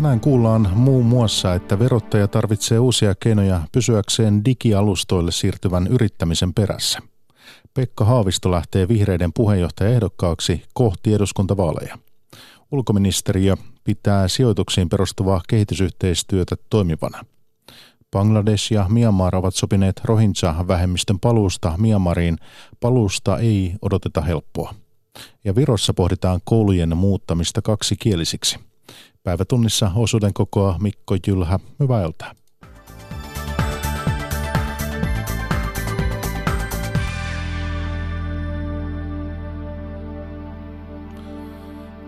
Tänään kuullaan muun muassa, että verottaja tarvitsee uusia keinoja pysyäkseen digialustoille siirtyvän yrittämisen perässä. Pekka Haavisto lähtee vihreiden puheenjohtajaehdokkaaksi kohti eduskuntavaaleja. Ulkoministeriö pitää sijoituksiin perustuvaa kehitysyhteistyötä toimivana. Bangladesh ja Myanmar ovat sopineet Rohingya-vähemmistön paluusta Myanmariin. Paluusta ei odoteta helppoa. Ja Virossa pohditaan koulujen muuttamista kaksikielisiksi. Päivätunnissa osuuden kokoa Mikko Jylhä. Hyvää iltaa.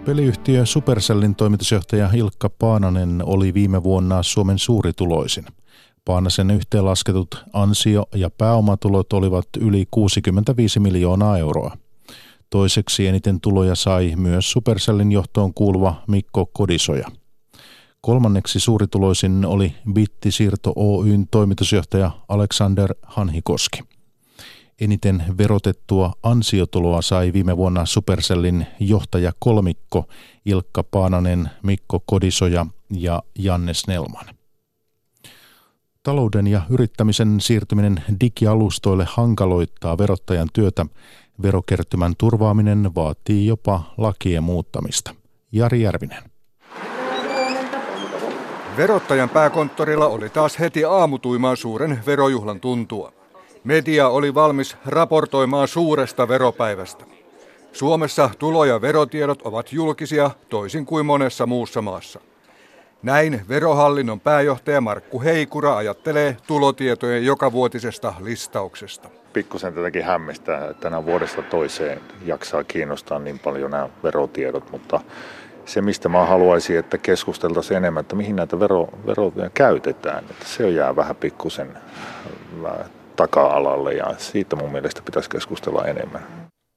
Peliyhtiö Supercellin toimitusjohtaja Ilkka Paananen oli viime vuonna Suomen suurituloisin. Paanasen yhteenlasketut ansio- ja pääomatulot olivat yli 65 miljoonaa euroa. Toiseksi eniten tuloja sai myös Supercellin johtoon kuuluva Mikko Kodisoja. Kolmanneksi suurituloisin oli Bittisiirto Oyn toimitusjohtaja Alexander Hanhikoski. Eniten verotettua ansiotuloa sai viime vuonna Supercellin johtaja kolmikko Ilkka Paananen, Mikko Kodisoja ja Janne Snellman. Talouden ja yrittämisen siirtyminen digialustoille hankaloittaa verottajan työtä. Verokertymän turvaaminen vaatii jopa lakien muuttamista. Jari Järvinen. Verottajan pääkonttorilla oli taas heti aamutuimaan suuren verojuhlan tuntua. Media oli valmis raportoimaan suuresta veropäivästä. Suomessa tulo- ja verotiedot ovat julkisia toisin kuin monessa muussa maassa. Näin verohallinnon pääjohtaja Markku Heikura ajattelee tulotietojen jokavuotisesta listauksesta. Pikkusen tätäkin hämmästää, että tänä vuodesta toiseen jaksaa kiinnostaa niin paljon nämä verotiedot, mutta se, mistä mä haluaisin, että keskusteltaisiin enemmän, että mihin näitä vero, veroja käytetään, että se jää vähän pikkusen taka-alalle ja siitä mun mielestä pitäisi keskustella enemmän.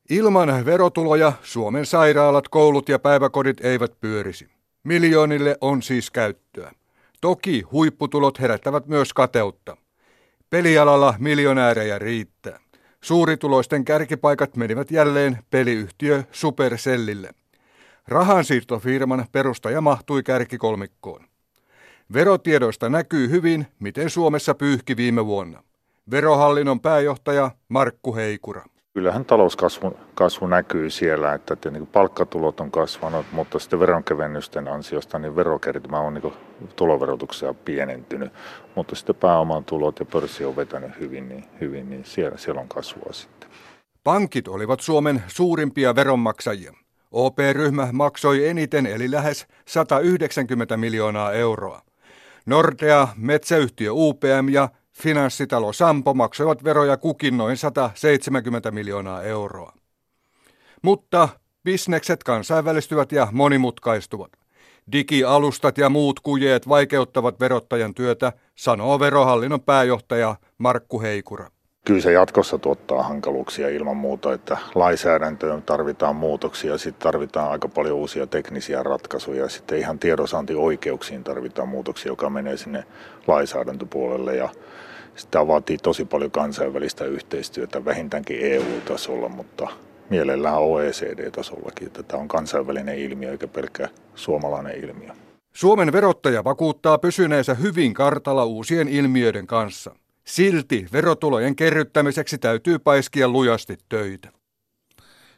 Ilman verotuloja Suomen sairaalat, koulut ja päiväkodit eivät pyörisi. Miljoonille on siis käyttöä. Toki huipputulot herättävät myös kateutta. Pelialalla miljonäärejä riittää. Suurituloisten kärkipaikat menivät jälleen peliyhtiö Supercellille. Rahansiirtofirman perustaja mahtui kärkikolmikkoon. Verodotiedoista näkyy hyvin, miten Suomessa pyyhki viime vuonna. Verohallinnon pääjohtaja Markku Heikura. Kyllähän talouskasvu kasvu näkyy siellä, että niin palkkatulot on kasvanut, mutta sitten veronkevennysten ansiosta niin verokertymä on niin tuloverotuksia pienentynyt. Mutta sitten pääoman tulot ja pörssi on vetänyt hyvin, niin, hyvin, niin siellä, siellä on kasvua sitten. Pankit olivat Suomen suurimpia veronmaksajia. OP-ryhmä maksoi eniten eli lähes 190 miljoonaa euroa. Nordea, metsäyhtiö UPM ja Finanssitalo Sampo maksoivat veroja kukin noin 170 miljoonaa euroa. Mutta bisnekset kansainvälistyvät ja monimutkaistuvat. Digialustat ja muut kujeet vaikeuttavat verottajan työtä, sanoo verohallinnon pääjohtaja Markku Heikura. Kyllä se jatkossa tuottaa hankaluuksia ilman muuta, että lainsäädäntöön tarvitaan muutoksia, sitten tarvitaan aika paljon uusia teknisiä ratkaisuja, sitten ihan tiedonsaantioikeuksiin tarvitaan muutoksia, joka menee sinne lainsäädäntöpuolelle ja sitä vaatii tosi paljon kansainvälistä yhteistyötä, vähintäänkin EU-tasolla, mutta mielellään OECD-tasollakin. Tämä on kansainvälinen ilmiö eikä pelkkä suomalainen ilmiö. Suomen verottaja vakuuttaa pysyneensä hyvin kartalla uusien ilmiöiden kanssa. Silti verotulojen kerryttämiseksi täytyy paiskia lujasti töitä.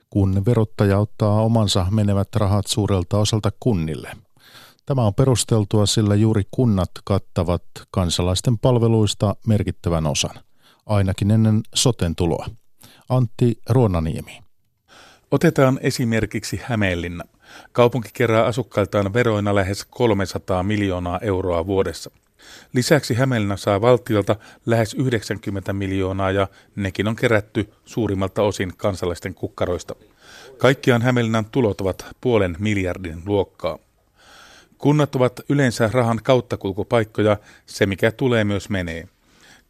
Kun verottaja ottaa omansa menevät rahat suurelta osalta kunnille – Tämä on perusteltua, sillä juuri kunnat kattavat kansalaisten palveluista merkittävän osan, ainakin ennen soten tuloa. Antti Ruonaniemi. Otetaan esimerkiksi Hämeenlinna. Kaupunki kerää asukkailtaan veroina lähes 300 miljoonaa euroa vuodessa. Lisäksi Hämeenlinna saa valtiolta lähes 90 miljoonaa ja nekin on kerätty suurimmalta osin kansalaisten kukkaroista. Kaikkiaan Hämeenlinnan tulot ovat puolen miljardin luokkaa. Kunnat ovat yleensä rahan kauttakulkupaikkoja, se mikä tulee myös menee.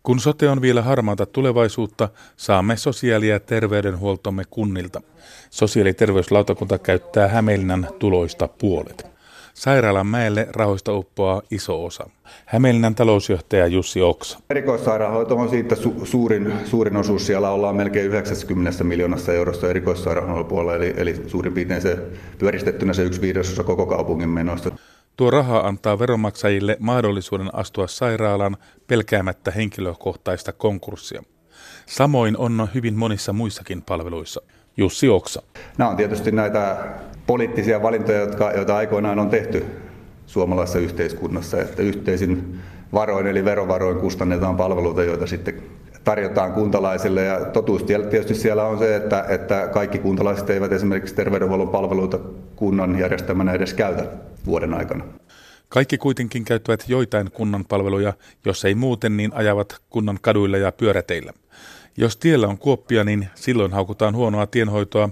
Kun sote on vielä harmaata tulevaisuutta, saamme sosiaali- ja terveydenhuoltomme kunnilta. Sosiaali- ja terveyslautakunta käyttää Hämeenlinnan tuloista puolet. Sairaalan mäelle rahoista uppoaa iso osa. Hämeenlinnan talousjohtaja Jussi Oksa. Erikoissairaanhoito on siitä su- suurin, suurin osuus. Siellä ollaan melkein 90 miljoonasta eurosta erikoissairaanhoidon puolella, eli, eli suurin piirtein se pyöristettynä se yksi viidesosa koko kaupungin menoista. Tuo raha antaa veronmaksajille mahdollisuuden astua sairaalaan pelkäämättä henkilökohtaista konkurssia. Samoin on hyvin monissa muissakin palveluissa. Jussi Oksa. Nämä on tietysti näitä poliittisia valintoja, jotka, joita aikoinaan on tehty suomalaisessa yhteiskunnassa, että yhteisin varoin eli verovaroin kustannetaan palveluita, joita sitten tarjotaan kuntalaisille. Ja totuus tietysti siellä on se, että, että kaikki kuntalaiset eivät esimerkiksi terveydenhuollon palveluita kunnan järjestämänä edes käytä vuoden aikana. Kaikki kuitenkin käyttävät joitain kunnan palveluja, jos ei muuten, niin ajavat kunnan kaduilla ja pyöräteillä. Jos tiellä on kuoppia, niin silloin haukutaan huonoa tienhoitoa.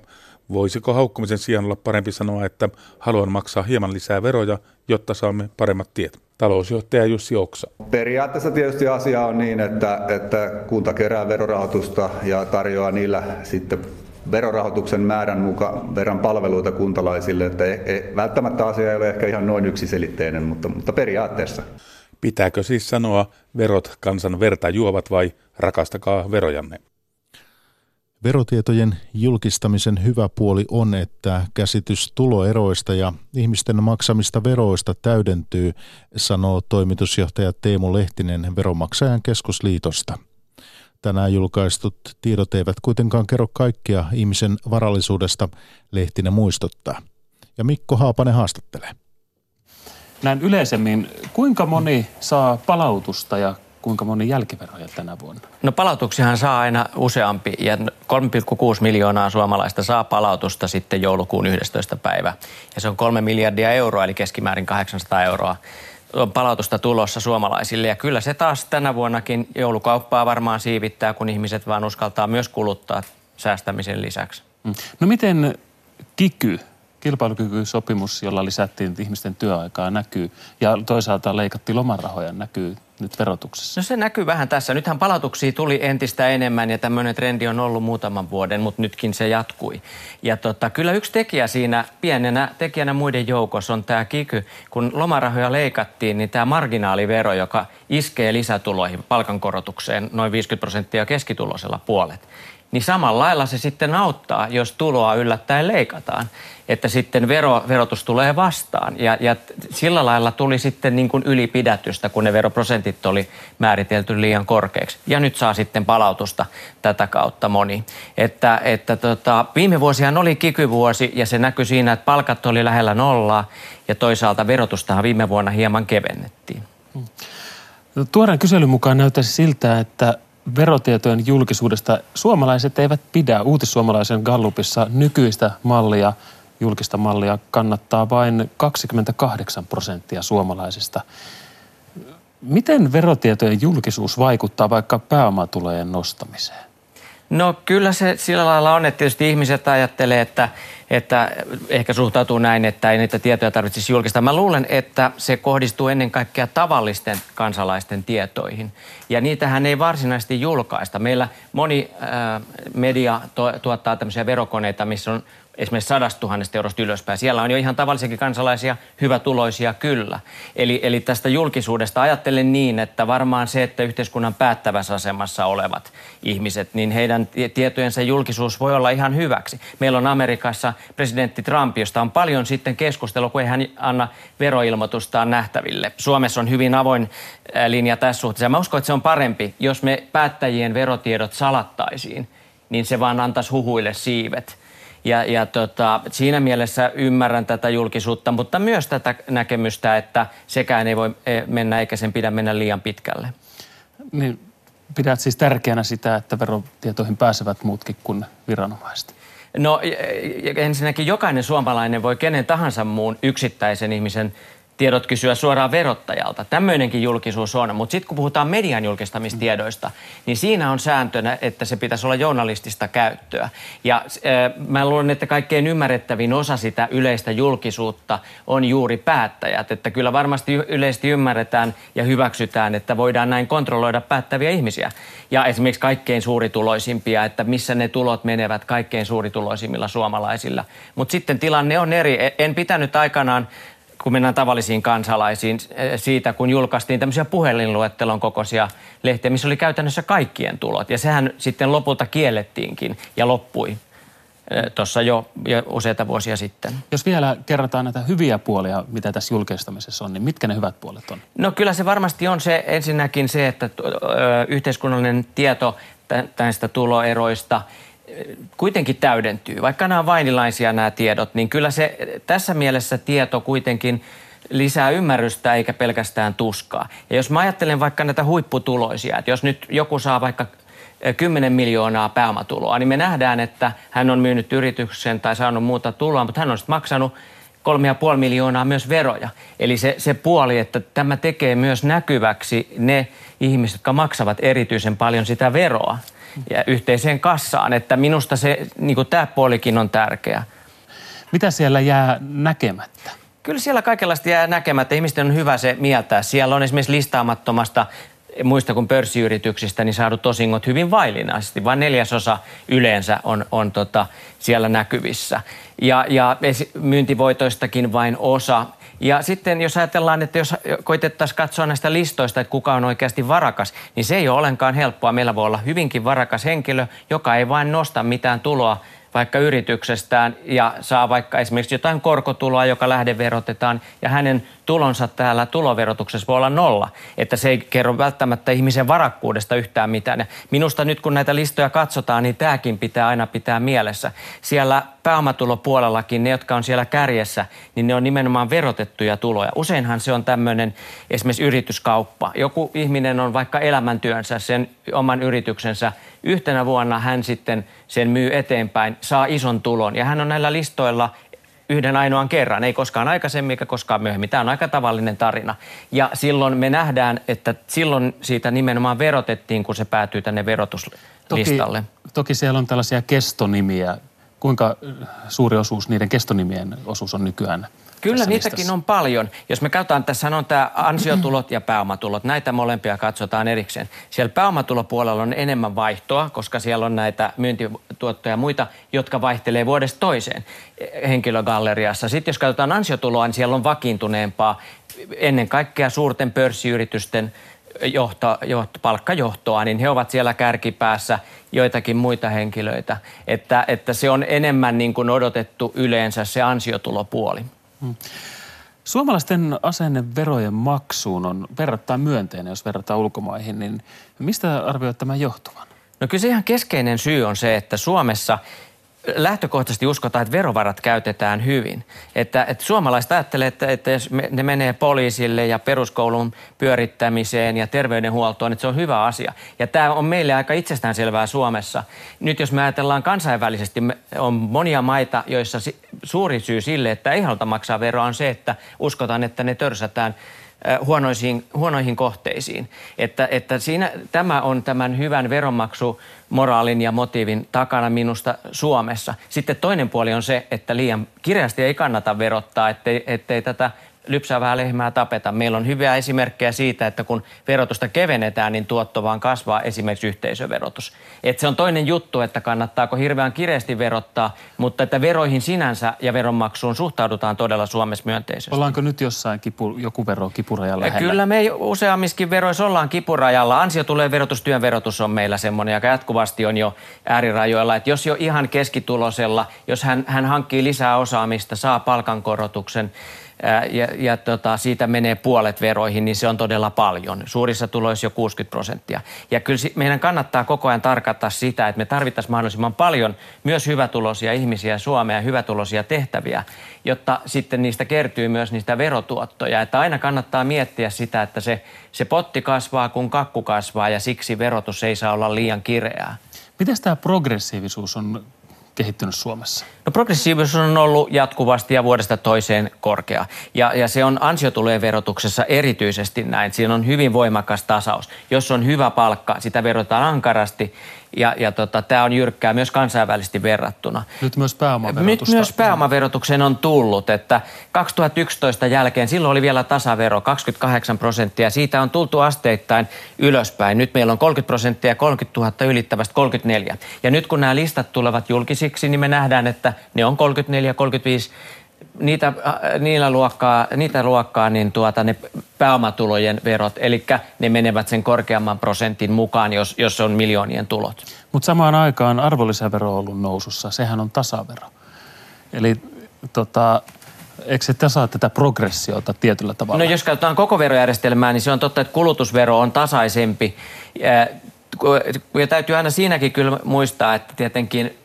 Voisiko haukkumisen sijaan olla parempi sanoa, että haluan maksaa hieman lisää veroja, jotta saamme paremmat tiet? Talousjohtaja Jussi Oksa. Periaatteessa tietysti asia on niin, että, että kunta kerää verorahoitusta ja tarjoaa niillä sitten verorahoituksen määrän mukaan verran palveluita kuntalaisille, että e, e, välttämättä asia ei ole ehkä ihan noin yksiselitteinen, mutta, mutta periaatteessa. Pitääkö siis sanoa, verot kansan verta juovat vai rakastakaa verojanne? Verotietojen julkistamisen hyvä puoli on, että käsitys tuloeroista ja ihmisten maksamista veroista täydentyy, sanoo toimitusjohtaja Teemu Lehtinen Veromaksajan keskusliitosta. Tänään julkaistut tiedot eivät kuitenkaan kerro kaikkea ihmisen varallisuudesta, Lehtinen muistuttaa. Ja Mikko Haapanen haastattelee. Näin yleisemmin, kuinka moni saa palautusta ja kuinka moni jälkiveroja tänä vuonna? No palautuksihan saa aina useampi ja 3,6 miljoonaa suomalaista saa palautusta sitten joulukuun 11. päivä. Ja se on 3 miljardia euroa eli keskimäärin 800 euroa on palautusta tulossa suomalaisille. Ja kyllä se taas tänä vuonnakin joulukauppaa varmaan siivittää, kun ihmiset vaan uskaltaa myös kuluttaa säästämisen lisäksi. Mm. No miten kiky, kilpailukykysopimus, jolla lisättiin ihmisten työaikaa, näkyy ja toisaalta leikattiin lomarahoja, näkyy nyt verotuksessa? No se näkyy vähän tässä. Nythän palautuksia tuli entistä enemmän ja tämmöinen trendi on ollut muutaman vuoden, mutta nytkin se jatkui. Ja tota, kyllä yksi tekijä siinä pienenä tekijänä muiden joukossa on tämä kiky. Kun lomarahoja leikattiin, niin tämä marginaalivero, joka iskee lisätuloihin palkankorotukseen noin 50 prosenttia keskituloisella puolet, niin samalla lailla se sitten auttaa, jos tuloa yllättäen leikataan että sitten vero, verotus tulee vastaan. Ja, ja sillä lailla tuli sitten niin kuin ylipidätystä, kun ne veroprosentit oli määritelty liian korkeaksi. Ja nyt saa sitten palautusta tätä kautta moni. Että, että tota, viime vuosihan oli kikyvuosi ja se näkyi siinä, että palkat oli lähellä nollaa ja toisaalta verotustahan viime vuonna hieman kevennettiin. Tuoreen kyselyn mukaan näyttäisi siltä, että verotietojen julkisuudesta suomalaiset eivät pidä. Uutissuomalaisen Gallupissa nykyistä mallia julkista mallia kannattaa vain 28 prosenttia suomalaisista. Miten verotietojen julkisuus vaikuttaa vaikka pääomatulojen nostamiseen? No kyllä se sillä lailla on, että tietysti ihmiset ajattelee, että, että ehkä suhtautuu näin, että ei niitä tietoja tarvitsisi julkistaa. Mä luulen, että se kohdistuu ennen kaikkea tavallisten kansalaisten tietoihin. Ja niitähän ei varsinaisesti julkaista. Meillä moni äh, media to, tuottaa tämmöisiä verokoneita, missä on esimerkiksi sadasta tuhannesta eurosta ylöspäin. Siellä on jo ihan tavallisiakin kansalaisia, hyvätuloisia kyllä. Eli, eli tästä julkisuudesta ajattelen niin, että varmaan se, että yhteiskunnan päättävässä asemassa olevat ihmiset, niin heidän tietojensa julkisuus voi olla ihan hyväksi. Meillä on Amerikassa presidentti Trump, josta on paljon sitten keskustelua, kun ei hän anna veroilmoitustaan nähtäville. Suomessa on hyvin avoin linja tässä suhteessa. Mä uskon, että se on parempi, jos me päättäjien verotiedot salattaisiin, niin se vaan antaisi huhuille siivet – ja, ja tota, siinä mielessä ymmärrän tätä julkisuutta, mutta myös tätä näkemystä, että sekään ei voi e, mennä eikä sen pidä mennä liian pitkälle. Niin, pidät siis tärkeänä sitä, että verotietoihin pääsevät muutkin kuin viranomaiset? No ensinnäkin jokainen suomalainen voi kenen tahansa muun yksittäisen ihmisen tiedot kysyä suoraan verottajalta. Tämmöinenkin julkisuus on, mutta sitten kun puhutaan median julkistamistiedoista, niin siinä on sääntönä, että se pitäisi olla journalistista käyttöä. Ja äh, mä luulen, että kaikkein ymmärrettävin osa sitä yleistä julkisuutta on juuri päättäjät. Että kyllä varmasti yleisesti ymmärretään ja hyväksytään, että voidaan näin kontrolloida päättäviä ihmisiä. Ja esimerkiksi kaikkein suurituloisimpia, että missä ne tulot menevät kaikkein suurituloisimmilla suomalaisilla. Mutta sitten tilanne on eri. En pitänyt aikanaan kun mennään tavallisiin kansalaisiin, eh, siitä kun julkaistiin tämmöisiä puhelinluettelon kokoisia lehtiä, missä oli käytännössä kaikkien tulot. Ja sehän sitten lopulta kiellettiinkin ja loppui. tuossa jo, jo useita vuosia sitten. Jos vielä kerrataan näitä hyviä puolia, mitä tässä julkistamisessa on, niin mitkä ne hyvät puolet on? No kyllä se varmasti on se ensinnäkin se, että yhteiskunnallinen tieto näistä tuloeroista kuitenkin täydentyy. Vaikka nämä on vainilaisia nämä tiedot, niin kyllä se tässä mielessä tieto kuitenkin lisää ymmärrystä eikä pelkästään tuskaa. Ja jos mä ajattelen vaikka näitä huipputuloisia, että jos nyt joku saa vaikka 10 miljoonaa pääomatuloa, niin me nähdään, että hän on myynyt yrityksen tai saanut muuta tuloa, mutta hän on sitten maksanut 3,5 miljoonaa myös veroja. Eli se, se puoli, että tämä tekee myös näkyväksi ne ihmiset, jotka maksavat erityisen paljon sitä veroa ja yhteiseen kassaan. Että minusta se, niin kuin tämä puolikin on tärkeä. Mitä siellä jää näkemättä? Kyllä siellä kaikenlaista jää näkemättä. Ihmisten on hyvä se mieltää. Siellä on esimerkiksi listaamattomasta muista kuin pörssiyrityksistä, niin saadut osingot hyvin vaillinaisesti. Vain neljäsosa yleensä on, on tota, siellä näkyvissä. Ja, ja myyntivoitoistakin vain osa. Ja sitten jos ajatellaan, että jos koitettaisiin katsoa näistä listoista, että kuka on oikeasti varakas, niin se ei ole ollenkaan helppoa. Meillä voi olla hyvinkin varakas henkilö, joka ei vain nosta mitään tuloa vaikka yrityksestään ja saa vaikka esimerkiksi jotain korkotuloa, joka lähdeverotetaan ja hänen tulonsa täällä tuloverotuksessa voi olla nolla. Että se ei kerro välttämättä ihmisen varakkuudesta yhtään mitään. Ja minusta nyt kun näitä listoja katsotaan, niin tämäkin pitää aina pitää mielessä. Siellä pääomatulopuolellakin ne, jotka on siellä kärjessä, niin ne on nimenomaan verotettuja tuloja. Useinhan se on tämmöinen esimerkiksi yrityskauppa. Joku ihminen on vaikka elämäntyönsä, sen oman yrityksensä. Yhtenä vuonna hän sitten sen myy eteenpäin, saa ison tulon ja hän on näillä listoilla yhden ainoan kerran, ei koskaan aikaisemmin eikä koskaan myöhemmin. Tämä on aika tavallinen tarina. Ja silloin me nähdään, että silloin siitä nimenomaan verotettiin, kun se päätyy tänne verotuslistalle. Toki, toki siellä on tällaisia kestonimiä. Kuinka suuri osuus niiden kestonimien osuus on nykyään Kyllä niitäkin listassa. on paljon. Jos me katsotaan, tässä on tämä ansiotulot ja pääomatulot. Näitä molempia katsotaan erikseen. Siellä pääomatulopuolella on enemmän vaihtoa, koska siellä on näitä myyntituottoja ja muita, jotka vaihtelee vuodesta toiseen henkilögalleriassa. Sitten jos katsotaan ansiotuloa, niin siellä on vakiintuneempaa ennen kaikkea suurten pörssiyritysten johto, johto, palkkajohtoa, niin he ovat siellä kärkipäässä joitakin muita henkilöitä. Että, että se on enemmän niin kuin odotettu yleensä se ansiotulopuoli. Hmm. Suomalaisten asenne verojen maksuun on verrattain myönteinen, jos verrataan ulkomaihin, niin mistä arvioit tämän johtuvan? No kyllä se ihan keskeinen syy on se, että Suomessa – lähtökohtaisesti uskotaan, että verovarat käytetään hyvin. Että, että suomalaiset ajattelee, että, että jos ne menee poliisille ja peruskoulun pyörittämiseen ja terveydenhuoltoon, että se on hyvä asia. Ja tämä on meille aika itsestäänselvää Suomessa. Nyt jos me ajatellaan kansainvälisesti, on monia maita, joissa suuri syy sille, että ei haluta maksaa veroa, on se, että uskotaan, että ne törsätään huonoihin, huonoihin kohteisiin. Että, että siinä, tämä on tämän hyvän veronmaksumoraalin ja motiivin takana minusta Suomessa. Sitten toinen puoli on se, että liian kireästi ei kannata verottaa, ettei, ettei tätä lypsävää lehmää tapeta. Meillä on hyviä esimerkkejä siitä, että kun verotusta kevennetään, niin tuotto vaan kasvaa esimerkiksi yhteisöverotus. Et se on toinen juttu, että kannattaako hirveän kireesti verottaa, mutta että veroihin sinänsä ja veronmaksuun suhtaudutaan todella Suomessa myönteisesti. Ollaanko nyt jossain kipu, joku vero kipurajalla lähellä? Kyllä me useammiskin veroissa ollaan kipurajalla. Ansio tulee verotus, työn verotus on meillä semmoinen, joka jatkuvasti on jo äärirajoilla. Että jos jo ihan keskitulosella, jos hän, hän hankkii lisää osaamista, saa palkankorotuksen, ja, ja tota, siitä menee puolet veroihin, niin se on todella paljon. Suurissa tuloissa jo 60 prosenttia. Ja kyllä meidän kannattaa koko ajan tarkattaa sitä, että me tarvittaisiin mahdollisimman paljon myös hyvätuloisia ihmisiä Suomea, hyvätuloisia tehtäviä, jotta sitten niistä kertyy myös niistä verotuottoja. Että aina kannattaa miettiä sitä, että se, se potti kasvaa, kun kakku kasvaa ja siksi verotus ei saa olla liian kireää. Miten tämä progressiivisuus on kehittynyt Suomessa? No progressiivisuus on ollut jatkuvasti ja vuodesta toiseen korkea. Ja, ja se on ansiotulojen verotuksessa erityisesti näin. Siinä on hyvin voimakas tasaus. Jos on hyvä palkka, sitä verotetaan ankarasti ja, ja tota, tämä on jyrkkää myös kansainvälisesti verrattuna. Nyt myös Nyt myös pääomaverotukseen on tullut, että 2011 jälkeen, silloin oli vielä tasavero 28 prosenttia. Siitä on tultu asteittain ylöspäin. Nyt meillä on 30 prosenttia ja 30 000 ylittävästä 34. Ja nyt kun nämä listat tulevat julkisiksi, niin me nähdään, että ne on 34, 35 niitä, äh, niillä luokkaa, niitä luokkaa, niin tuota, ne pääomatulojen verot, eli ne menevät sen korkeamman prosentin mukaan, jos, jos on miljoonien tulot. Mutta samaan aikaan arvonlisävero on ollut nousussa, sehän on tasavero. Eli tota, eikö se tasaa tätä progressiota tietyllä tavalla? No jos katsotaan koko verojärjestelmää, niin se on totta, että kulutusvero on tasaisempi. Ja täytyy aina siinäkin kyllä muistaa, että tietenkin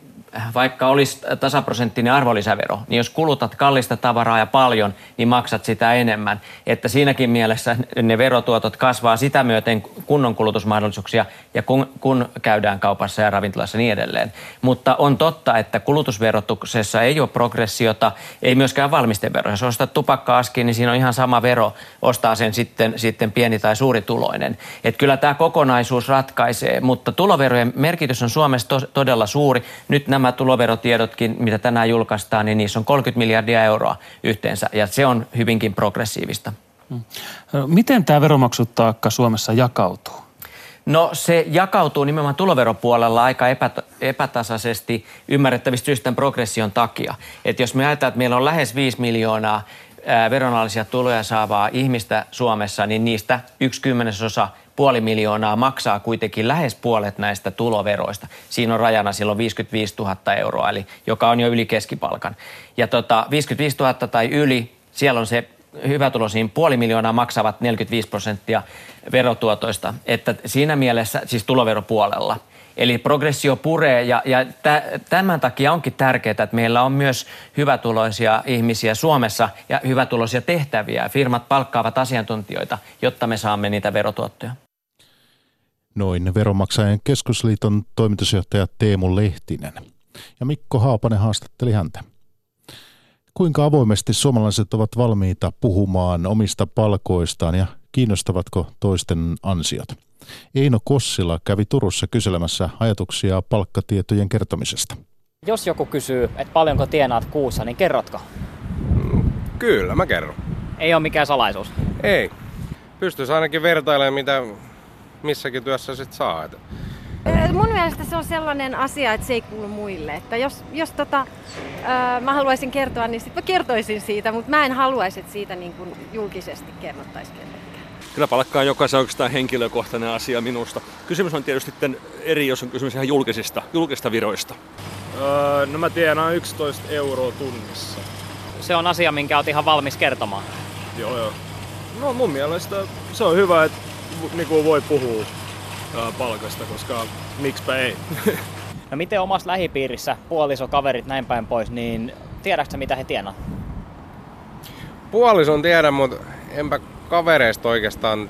vaikka olisi tasaprosenttinen arvonlisävero, niin jos kulutat kallista tavaraa ja paljon, niin maksat sitä enemmän. Että siinäkin mielessä ne verotuotot kasvaa sitä myöten kunnon kulutusmahdollisuuksia ja kun, kun käydään kaupassa ja ravintolassa niin edelleen. Mutta on totta, että kulutusverotuksessa ei ole progressiota, ei myöskään valmistevero. Jos ostat tupakka-askiin, niin siinä on ihan sama vero, ostaa sen sitten, sitten pieni tai suuri tuloinen. Että kyllä tämä kokonaisuus ratkaisee, mutta tuloverojen merkitys on Suomessa to- todella suuri. Nyt nämä nämä tuloverotiedotkin, mitä tänään julkaistaan, niin niissä on 30 miljardia euroa yhteensä ja se on hyvinkin progressiivista. Hmm. Miten tämä veromaksutaakka Suomessa jakautuu? No se jakautuu nimenomaan tuloveropuolella aika epät- epätasaisesti ymmärrettävistä syistä progression takia. Et jos me ajatellaan, että meillä on lähes 5 miljoonaa veronalaisia tuloja saavaa ihmistä Suomessa, niin niistä yksi kymmenesosa puoli miljoonaa maksaa kuitenkin lähes puolet näistä tuloveroista. Siinä on rajana silloin 55 000 euroa, eli joka on jo yli keskipalkan. Ja tota, 55 000 tai yli, siellä on se hyvätuloisiin puoli miljoonaa maksavat 45 prosenttia verotuotoista. Että siinä mielessä, siis tuloveropuolella – Eli progressio puree ja, ja tämän takia onkin tärkeää, että meillä on myös hyvätuloisia ihmisiä Suomessa ja hyvätuloisia tehtäviä. Firmat palkkaavat asiantuntijoita, jotta me saamme niitä verotuottoja. Noin Veronmaksajien keskusliiton toimitusjohtaja Teemu Lehtinen. Ja Mikko Haapanen haastatteli häntä. Kuinka avoimesti suomalaiset ovat valmiita puhumaan omista palkoistaan ja kiinnostavatko toisten ansiot? Eino Kossila kävi Turussa kyselemässä ajatuksia palkkatietojen kertomisesta. Jos joku kysyy, että paljonko tienaat kuussa, niin kerrotko? Kyllä, mä kerron. Ei ole mikään salaisuus? Ei. Pystyisi ainakin vertailemaan, mitä missäkin työssä sit saa. Mun mielestä se on sellainen asia, että se ei kuulu muille. Että jos, jos tota, ää, mä haluaisin kertoa, niin sitten mä kertoisin siitä, mutta mä en haluaisi, että siitä niin kuin julkisesti kerrottaisiin Kyllä palkka on jokaisen oikeastaan henkilökohtainen asia minusta. Kysymys on tietysti eri, jos on kysymys ihan julkisista, julkista viroista. Öö, no mä tiedän 11 euroa tunnissa. Se on asia, minkä olet ihan valmis kertomaan. Joo, joo. No mun mielestä se on hyvä, että niinku voi puhua palkasta, koska miksipä ei. no miten omassa lähipiirissä, puoliso, kaverit, näin päin pois, niin tiedätkö mitä he tienaa? Puolison tiedän, mutta enpä kavereista oikeastaan,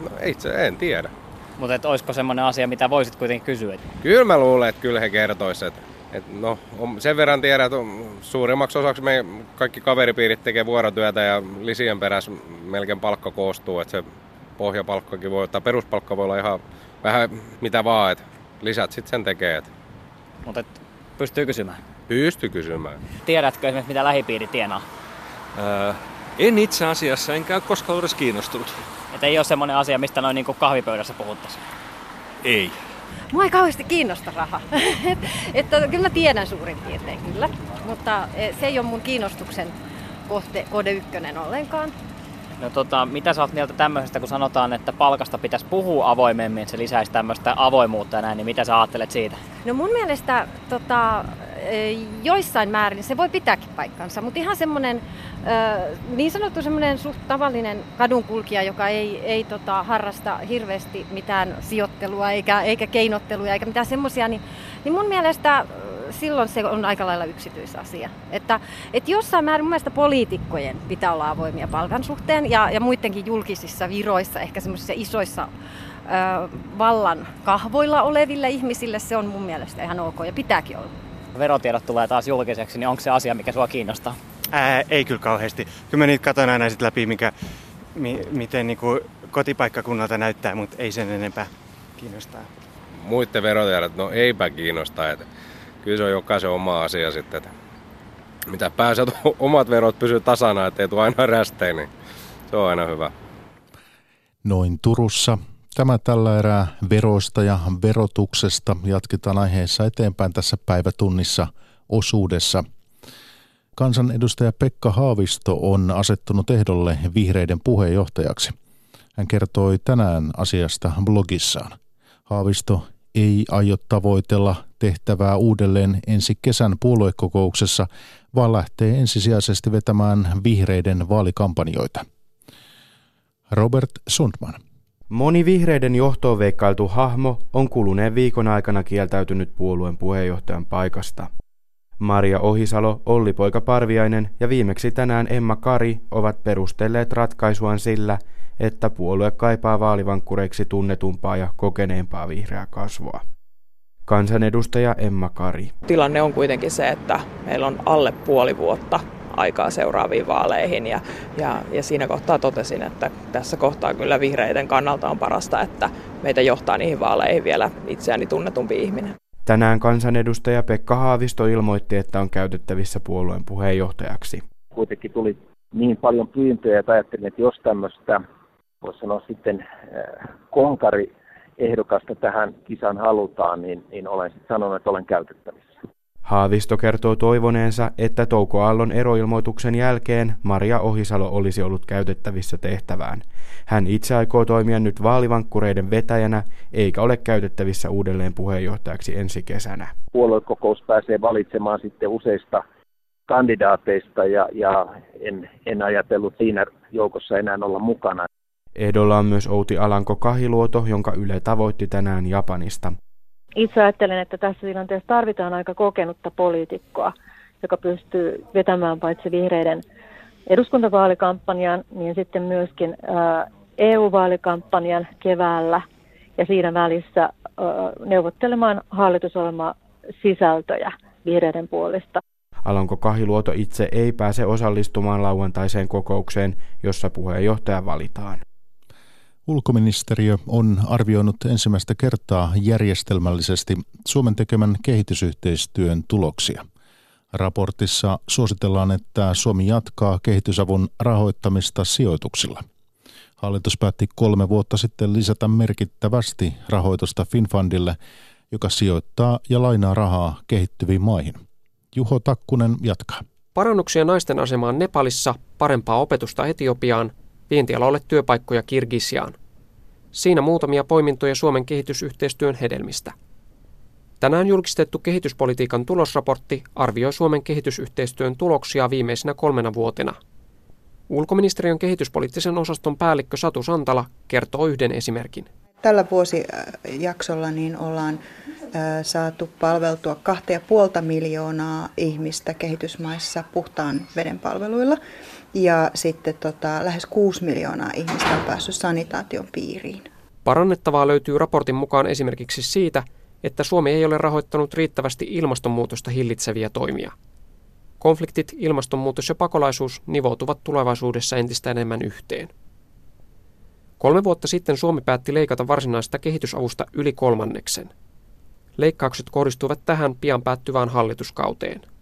no itse en tiedä. Mutta olisiko semmoinen asia, mitä voisit kuitenkin kysyä? Kyllä mä luulen, että kyllä he kertoisivat. Et no, sen verran tiedän, että suurimmaksi osaksi me kaikki kaveripiirit tekee vuorotyötä ja lisien perässä melkein palkka koostuu. Että se pohjapalkkakin voi, tai peruspalkka voi olla ihan vähän mitä vaan, että lisät sitten sen tekee. Mutta pystyy kysymään? Pystyy kysymään. Tiedätkö esimerkiksi mitä lähipiiri tienaa? Öö, en itse asiassa, enkä ole koskaan edes kiinnostunut. Että ei ole semmoinen asia, mistä noin niin kahvipöydässä puhuttaisiin? Ei. Mua ei kauheasti kiinnosta raha. että, kyllä mä tiedän suurin piirtein kyllä, mutta e, se ei ole mun kiinnostuksen kohte, kode ykkönen ollenkaan. No tota, mitä sä oot mieltä tämmöisestä, kun sanotaan, että palkasta pitäisi puhua avoimemmin, että se lisäisi tämmöistä avoimuutta ja näin, niin mitä sä ajattelet siitä? No mun mielestä tota, joissain määrin se voi pitääkin paikkansa, mutta ihan semmoinen niin sanottu semmoinen suht tavallinen kadunkulkija, joka ei, ei tota, harrasta hirveästi mitään sijoittelua eikä, eikä keinottelua eikä mitään semmoisia, niin, niin mun mielestä silloin se on aika lailla yksityisasia. Että, että jossain määrin mun mielestä poliitikkojen pitää olla avoimia palkan suhteen ja, ja muidenkin julkisissa viroissa, ehkä semmoisissa isoissa vallan kahvoilla oleville ihmisille se on mun mielestä ihan ok ja pitääkin olla. Verotiedot tulee taas julkiseksi, niin onko se asia, mikä sua kiinnostaa? Ää, ei kyllä kauheasti. Kyllä mä niitä katson aina sit läpi, mikä, mi, miten niinku kotipaikkakunnalta näyttää, mutta ei sen enempää kiinnostaa. Muiden verotiedot, no eipä kiinnosta. Että kyllä se on jokaisen oma asia sitten. Että mitä pääset omat verot pysyy tasana, ettei tule aina rästein, niin se on aina hyvä. Noin Turussa. Tämä tällä erää veroista ja verotuksesta. Jatketaan aiheessa eteenpäin tässä päivätunnissa osuudessa – Kansanedustaja Pekka Haavisto on asettunut ehdolle vihreiden puheenjohtajaksi. Hän kertoi tänään asiasta blogissaan. Haavisto ei aio tavoitella tehtävää uudelleen ensi kesän puoluekokouksessa, vaan lähtee ensisijaisesti vetämään vihreiden vaalikampanjoita. Robert Sundman. Moni vihreiden johtoon veikkailtu hahmo on kuluneen viikon aikana kieltäytynyt puolueen puheenjohtajan paikasta. Maria Ohisalo, Olli Poika Parviainen ja viimeksi tänään Emma Kari ovat perustelleet ratkaisuaan sillä, että puolue kaipaa vaalivankkureiksi tunnetumpaa ja kokeneempaa vihreää kasvoa. Kansanedustaja Emma Kari. Tilanne on kuitenkin se, että meillä on alle puoli vuotta aikaa seuraaviin vaaleihin ja, ja, ja siinä kohtaa totesin, että tässä kohtaa kyllä vihreiden kannalta on parasta, että meitä johtaa niihin vaaleihin vielä itseäni tunnetumpi ihminen. Tänään kansanedustaja Pekka Haavisto ilmoitti, että on käytettävissä puolueen puheenjohtajaksi. Kuitenkin tuli niin paljon pyyntöjä, että ajattelin, että jos tämmöistä, voisi sanoa sitten äh, konkari ehdokasta tähän kisaan halutaan, niin, niin olen sitten sanonut, että olen käytettävissä. Haavisto kertoo toivoneensa, että Touko Aallon eroilmoituksen jälkeen Maria Ohisalo olisi ollut käytettävissä tehtävään. Hän itse aikoo toimia nyt vaalivankkureiden vetäjänä, eikä ole käytettävissä uudelleen puheenjohtajaksi ensi kesänä. Puoluekokous pääsee valitsemaan sitten useista kandidaateista ja, ja en, en ajatellut siinä joukossa enää olla mukana. Ehdolla on myös Outi Alanko Kahiluoto, jonka Yle tavoitti tänään Japanista. Itse ajattelen, että tässä tilanteessa tarvitaan aika kokenutta poliitikkoa, joka pystyy vetämään paitsi vihreiden eduskuntavaalikampanjan, niin sitten myöskin EU-vaalikampanjan keväällä ja siinä välissä neuvottelemaan hallitusohjelma sisältöjä vihreiden puolesta. Alanko Kahiluoto itse ei pääse osallistumaan lauantaiseen kokoukseen, jossa puheenjohtaja valitaan. Ulkoministeriö on arvioinut ensimmäistä kertaa järjestelmällisesti Suomen tekemän kehitysyhteistyön tuloksia. Raportissa suositellaan, että Suomi jatkaa kehitysavun rahoittamista sijoituksilla. Hallitus päätti kolme vuotta sitten lisätä merkittävästi rahoitusta Finfundille, joka sijoittaa ja lainaa rahaa kehittyviin maihin. Juho Takkunen jatkaa. Parannuksia naisten asemaan Nepalissa, parempaa opetusta Etiopiaan vientialalle työpaikkoja Kirgisiaan. Siinä muutamia poimintoja Suomen kehitysyhteistyön hedelmistä. Tänään julkistettu kehityspolitiikan tulosraportti arvioi Suomen kehitysyhteistyön tuloksia viimeisenä kolmena vuotena. Ulkoministeriön kehityspoliittisen osaston päällikkö Satu Santala kertoo yhden esimerkin. Tällä vuosijaksolla niin ollaan saatu palveltua 2,5 miljoonaa ihmistä kehitysmaissa puhtaan veden palveluilla ja sitten tota, lähes 6 miljoonaa ihmistä on päässyt sanitaation piiriin. Parannettavaa löytyy raportin mukaan esimerkiksi siitä, että Suomi ei ole rahoittanut riittävästi ilmastonmuutosta hillitseviä toimia. Konfliktit, ilmastonmuutos ja pakolaisuus nivoutuvat tulevaisuudessa entistä enemmän yhteen. Kolme vuotta sitten Suomi päätti leikata varsinaista kehitysavusta yli kolmanneksen. Leikkaukset kohdistuvat tähän pian päättyvään hallituskauteen –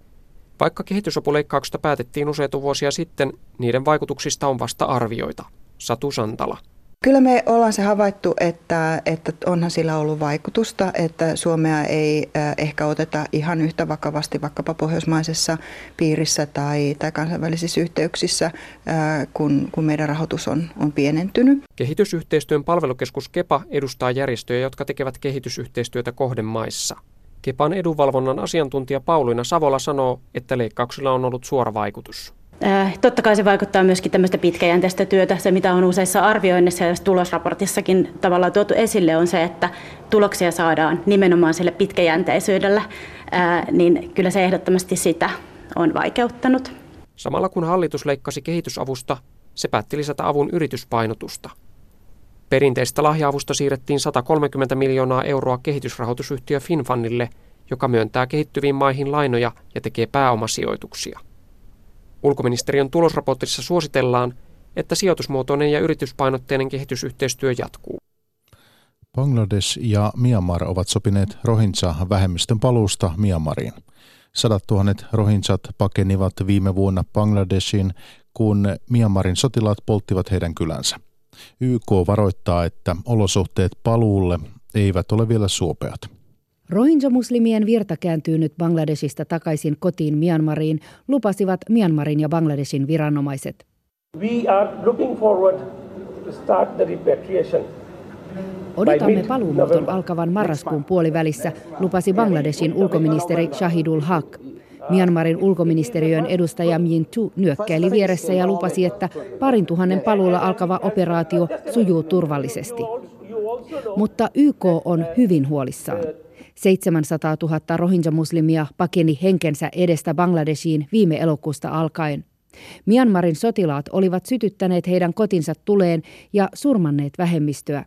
vaikka kehitysapuleikkauksista päätettiin useita vuosia sitten, niiden vaikutuksista on vasta arvioita. Satu Santala. Kyllä me ollaan se havaittu, että, että onhan sillä ollut vaikutusta, että Suomea ei äh, ehkä oteta ihan yhtä vakavasti vaikkapa pohjoismaisessa piirissä tai, tai kansainvälisissä yhteyksissä, äh, kun, kun meidän rahoitus on, on pienentynyt. Kehitysyhteistyön palvelukeskus KEPA edustaa järjestöjä, jotka tekevät kehitysyhteistyötä kohdemaissa. Kepan edunvalvonnan asiantuntija Pauliina Savola sanoo, että leikkauksilla on ollut suora vaikutus. Äh, totta kai se vaikuttaa myöskin tämmöistä pitkäjänteistä työtä. Se, mitä on useissa arvioinnissa ja tulosraportissakin tavallaan tuotu esille, on se, että tuloksia saadaan nimenomaan sille pitkäjänteisyydellä, äh, niin kyllä se ehdottomasti sitä on vaikeuttanut. Samalla kun hallitus leikkasi kehitysavusta, se päätti lisätä avun yrityspainotusta – Perinteistä lahjaavusta siirrettiin 130 miljoonaa euroa kehitysrahoitusyhtiö Finfundille, joka myöntää kehittyviin maihin lainoja ja tekee pääomasijoituksia. Ulkoministeriön tulosraportissa suositellaan, että sijoitusmuotoinen ja yrityspainotteinen kehitysyhteistyö jatkuu. Bangladesh ja Myanmar ovat sopineet Rohingya-vähemmistön paluusta Myanmariin. Sadat tuhannet Rohingyat pakenivat viime vuonna Bangladeshiin, kun Myanmarin sotilaat polttivat heidän kylänsä. YK varoittaa, että olosuhteet paluulle eivät ole vielä suopeat. Rohingya-muslimien virta kääntyy nyt Bangladesista takaisin kotiin Myanmariin, lupasivat Myanmarin ja Bangladesin viranomaiset. We are looking forward to start the repatriation Odotamme paluumuuton alkavan marraskuun puolivälissä, lupasi Bangladesin ulkoministeri Shahidul Haq. Myanmarin ulkoministeriön edustaja Min Tu nyökkäili vieressä ja lupasi, että parin tuhannen paluulla alkava operaatio sujuu turvallisesti. Mutta YK on hyvin huolissaan. 700 000 rohingya-muslimia pakeni henkensä edestä Bangladesiin viime elokuusta alkaen. Myanmarin sotilaat olivat sytyttäneet heidän kotinsa tuleen ja surmanneet vähemmistöä.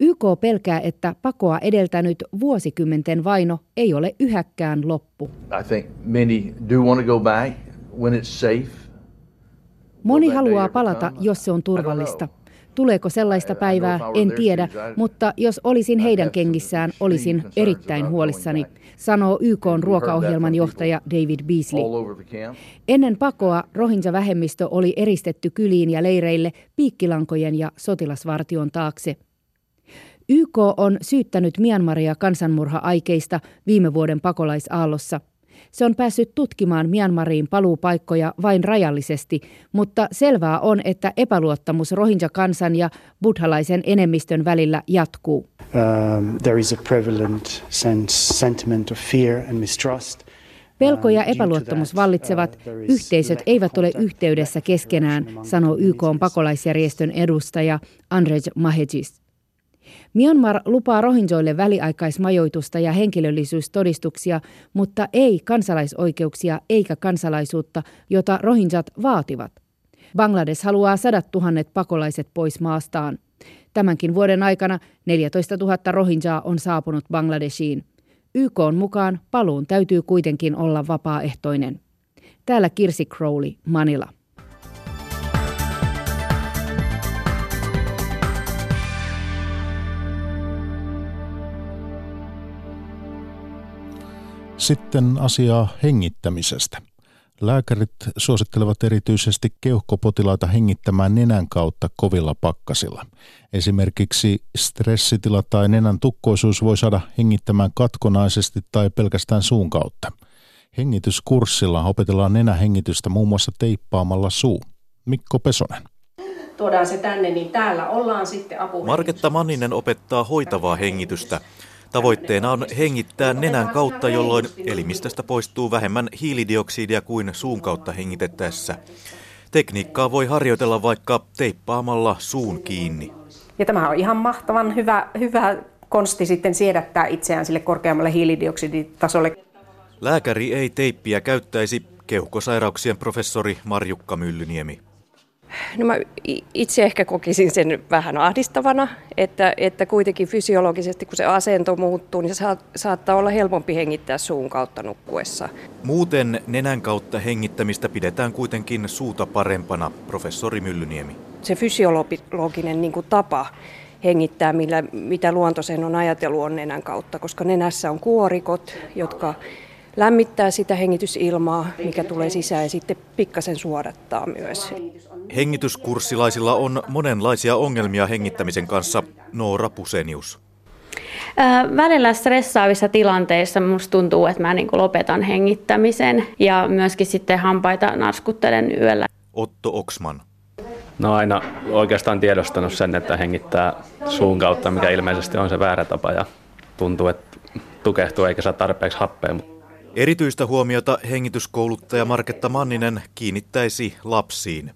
YK pelkää, että pakoa edeltänyt vuosikymmenten vaino ei ole yhäkään loppu. I think many do want to go back when it's safe. Moni haluaa palata, jos se on turvallista. Tuleeko sellaista päivää, en tiedä, mutta jos olisin heidän kengissään, olisin erittäin huolissani, sanoo YK ruokaohjelman johtaja David Beasley. Ennen pakoa Rohingya-vähemmistö oli eristetty kyliin ja leireille piikkilankojen ja sotilasvartion taakse. YK on syyttänyt Myanmaria kansanmurha-aikeista viime vuoden pakolaisaallossa – se on päässyt tutkimaan Myanmariin paluupaikkoja vain rajallisesti, mutta selvää on, että epäluottamus Rohingya-kansan ja buddhalaisen enemmistön välillä jatkuu. Um, there is a prevalent sense, sentiment of fear and mistrust. Pelko ja um, epäluottamus vallitsevat. Yhteisöt eivät ole yhteydessä keskenään, sanoo YK pakolaisjärjestön edustaja Andrej Mahejis. Myanmar lupaa rohinjoille väliaikaismajoitusta ja henkilöllisyystodistuksia, mutta ei kansalaisoikeuksia eikä kansalaisuutta, jota rohinjat vaativat. Bangladesh haluaa sadat tuhannet pakolaiset pois maastaan. Tämänkin vuoden aikana 14 000 rohinjaa on saapunut Bangladeshiin. YK on mukaan paluun täytyy kuitenkin olla vapaaehtoinen. Täällä Kirsi Crowley, Manila. Sitten asiaa hengittämisestä. Lääkärit suosittelevat erityisesti keuhkopotilaita hengittämään nenän kautta kovilla pakkasilla. Esimerkiksi stressitila tai nenän tukkoisuus voi saada hengittämään katkonaisesti tai pelkästään suun kautta. Hengityskurssilla opetellaan nenähengitystä muun muassa teippaamalla suu. Mikko Pesonen. Tuodaan se tänne, niin täällä ollaan sitten apu. Marketta Manninen opettaa hoitavaa hengitystä. Tavoitteena on hengittää nenän kautta, jolloin elimistöstä poistuu vähemmän hiilidioksidia kuin suun kautta hengitettäessä. Tekniikkaa voi harjoitella vaikka teippaamalla suun kiinni. Ja tämä on ihan mahtavan hyvä, hyvä konsti sitten siedättää itseään sille korkeammalle hiilidioksiditasolle. Lääkäri ei teippiä käyttäisi, keuhkosairauksien professori Marjukka Myllyniemi. No mä itse ehkä kokisin sen vähän ahdistavana, että, että kuitenkin fysiologisesti kun se asento muuttuu, niin se saattaa olla helpompi hengittää suun kautta nukkuessa. Muuten nenän kautta hengittämistä pidetään kuitenkin suuta parempana, professori Myllyniemi. Se fysiologinen niin kuin tapa hengittää, millä, mitä luontoisen on ajatellut on nenän kautta, koska nenässä on kuorikot, jotka lämmittää sitä hengitysilmaa, mikä tulee sisään ja sitten pikkasen suodattaa myös. Hengityskurssilaisilla on monenlaisia ongelmia hengittämisen kanssa. Noora Pusenius. Välillä stressaavissa tilanteissa musta tuntuu, että mä niin lopetan hengittämisen ja myöskin sitten hampaita narskuttelen yöllä. Otto Oksman. No aina oikeastaan tiedostanut sen, että hengittää suun kautta, mikä ilmeisesti on se väärä tapa ja tuntuu, että tukehtuu eikä saa tarpeeksi happea. Erityistä huomiota hengityskouluttaja Marketta Manninen kiinnittäisi lapsiin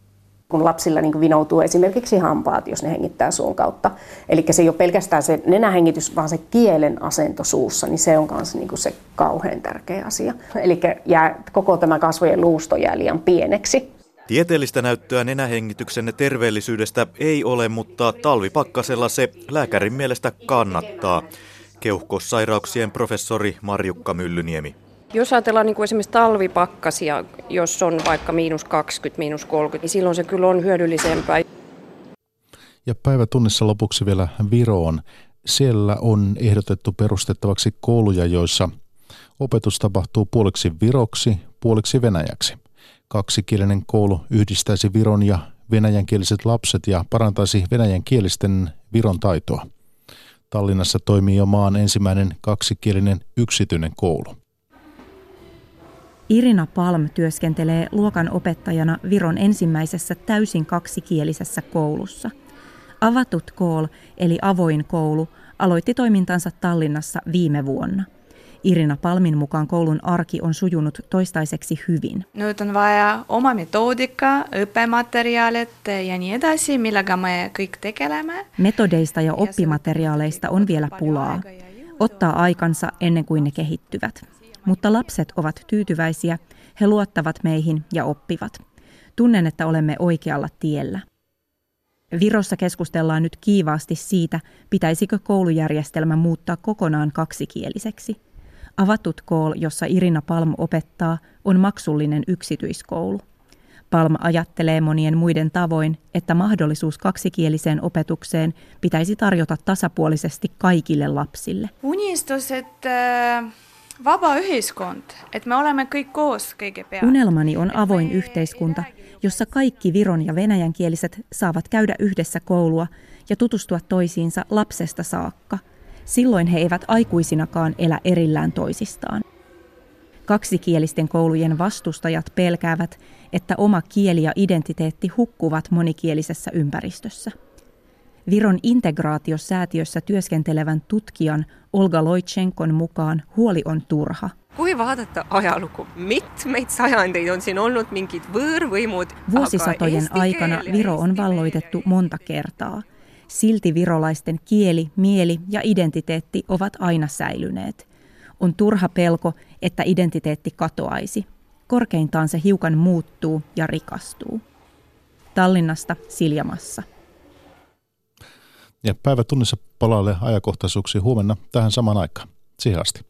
kun lapsilla niin vinoutuu esimerkiksi hampaat, jos ne hengittää suun kautta. Eli se ei ole pelkästään se nenähengitys, vaan se kielen asento suussa, niin se on myös niin se kauhean tärkeä asia. Eli jää, koko tämä kasvojen luusto jää liian pieneksi. Tieteellistä näyttöä nenähengityksen terveellisyydestä ei ole, mutta talvipakkasella se lääkärin mielestä kannattaa. Keuhkosairauksien professori Marjukka Myllyniemi. Jos ajatellaan niin kuin esimerkiksi talvipakkasia, jos on vaikka miinus 20, miinus 30, niin silloin se kyllä on hyödyllisempää. Ja päivätunnissa lopuksi vielä Viroon. Siellä on ehdotettu perustettavaksi kouluja, joissa opetus tapahtuu puoliksi viroksi, puoliksi venäjäksi. Kaksikielinen koulu yhdistäisi viron ja venäjänkieliset lapset ja parantaisi venäjänkielisten viron taitoa. Tallinnassa toimii jo maan ensimmäinen kaksikielinen yksityinen koulu. Irina Palm työskentelee luokan opettajana Viron ensimmäisessä täysin kaksikielisessä koulussa. Avatut kool eli avoin koulu aloitti toimintansa Tallinnassa viime vuonna. Irina Palmin mukaan koulun arki on sujunut toistaiseksi hyvin. Nyt on vaja oma metodikka, õppemateriaalit ja niin edasi, millega me kõik tegelemme. Metodeista ja oppimateriaaleista on vielä pulaa. Ottaa aikansa ennen kuin ne kehittyvät. Mutta lapset ovat tyytyväisiä, he luottavat meihin ja oppivat. Tunnen, että olemme oikealla tiellä. Virossa keskustellaan nyt kiivaasti siitä, pitäisikö koulujärjestelmä muuttaa kokonaan kaksikieliseksi. Avatut kool, jossa Irina Palm opettaa, on maksullinen yksityiskoulu. Palm ajattelee monien muiden tavoin, että mahdollisuus kaksikieliseen opetukseen pitäisi tarjota tasapuolisesti kaikille lapsille. Unistus, että vapaa ühiskond, että me olemme kõik koos kõigepealt. Unelmani on avoin yhteiskunta, jossa kaikki viron ja venäjänkieliset saavat käydä yhdessä koulua ja tutustua toisiinsa lapsesta saakka – Silloin he eivät aikuisinakaan elä erillään toisistaan. Kaksikielisten koulujen vastustajat pelkäävät, että oma kieli ja identiteetti hukkuvat monikielisessä ympäristössä. Viron integraatiosäätiössä työskentelevän tutkijan Olga Loitsenkon mukaan huoli on turha. Kui vaadata ajaluku, mitmeid sajandeid on siin ollut mingid võõrvõimud. Vuosisatojen aikana Viro on valloitettu monta kertaa – Silti virolaisten kieli, mieli ja identiteetti ovat aina säilyneet. On turha pelko, että identiteetti katoaisi. Korkeintaan se hiukan muuttuu ja rikastuu. Tallinnasta Siljamassa. Ja päivä tunnissa palaalle ajankohtaisuuksiin huomenna tähän samaan aikaan. Siihen asti.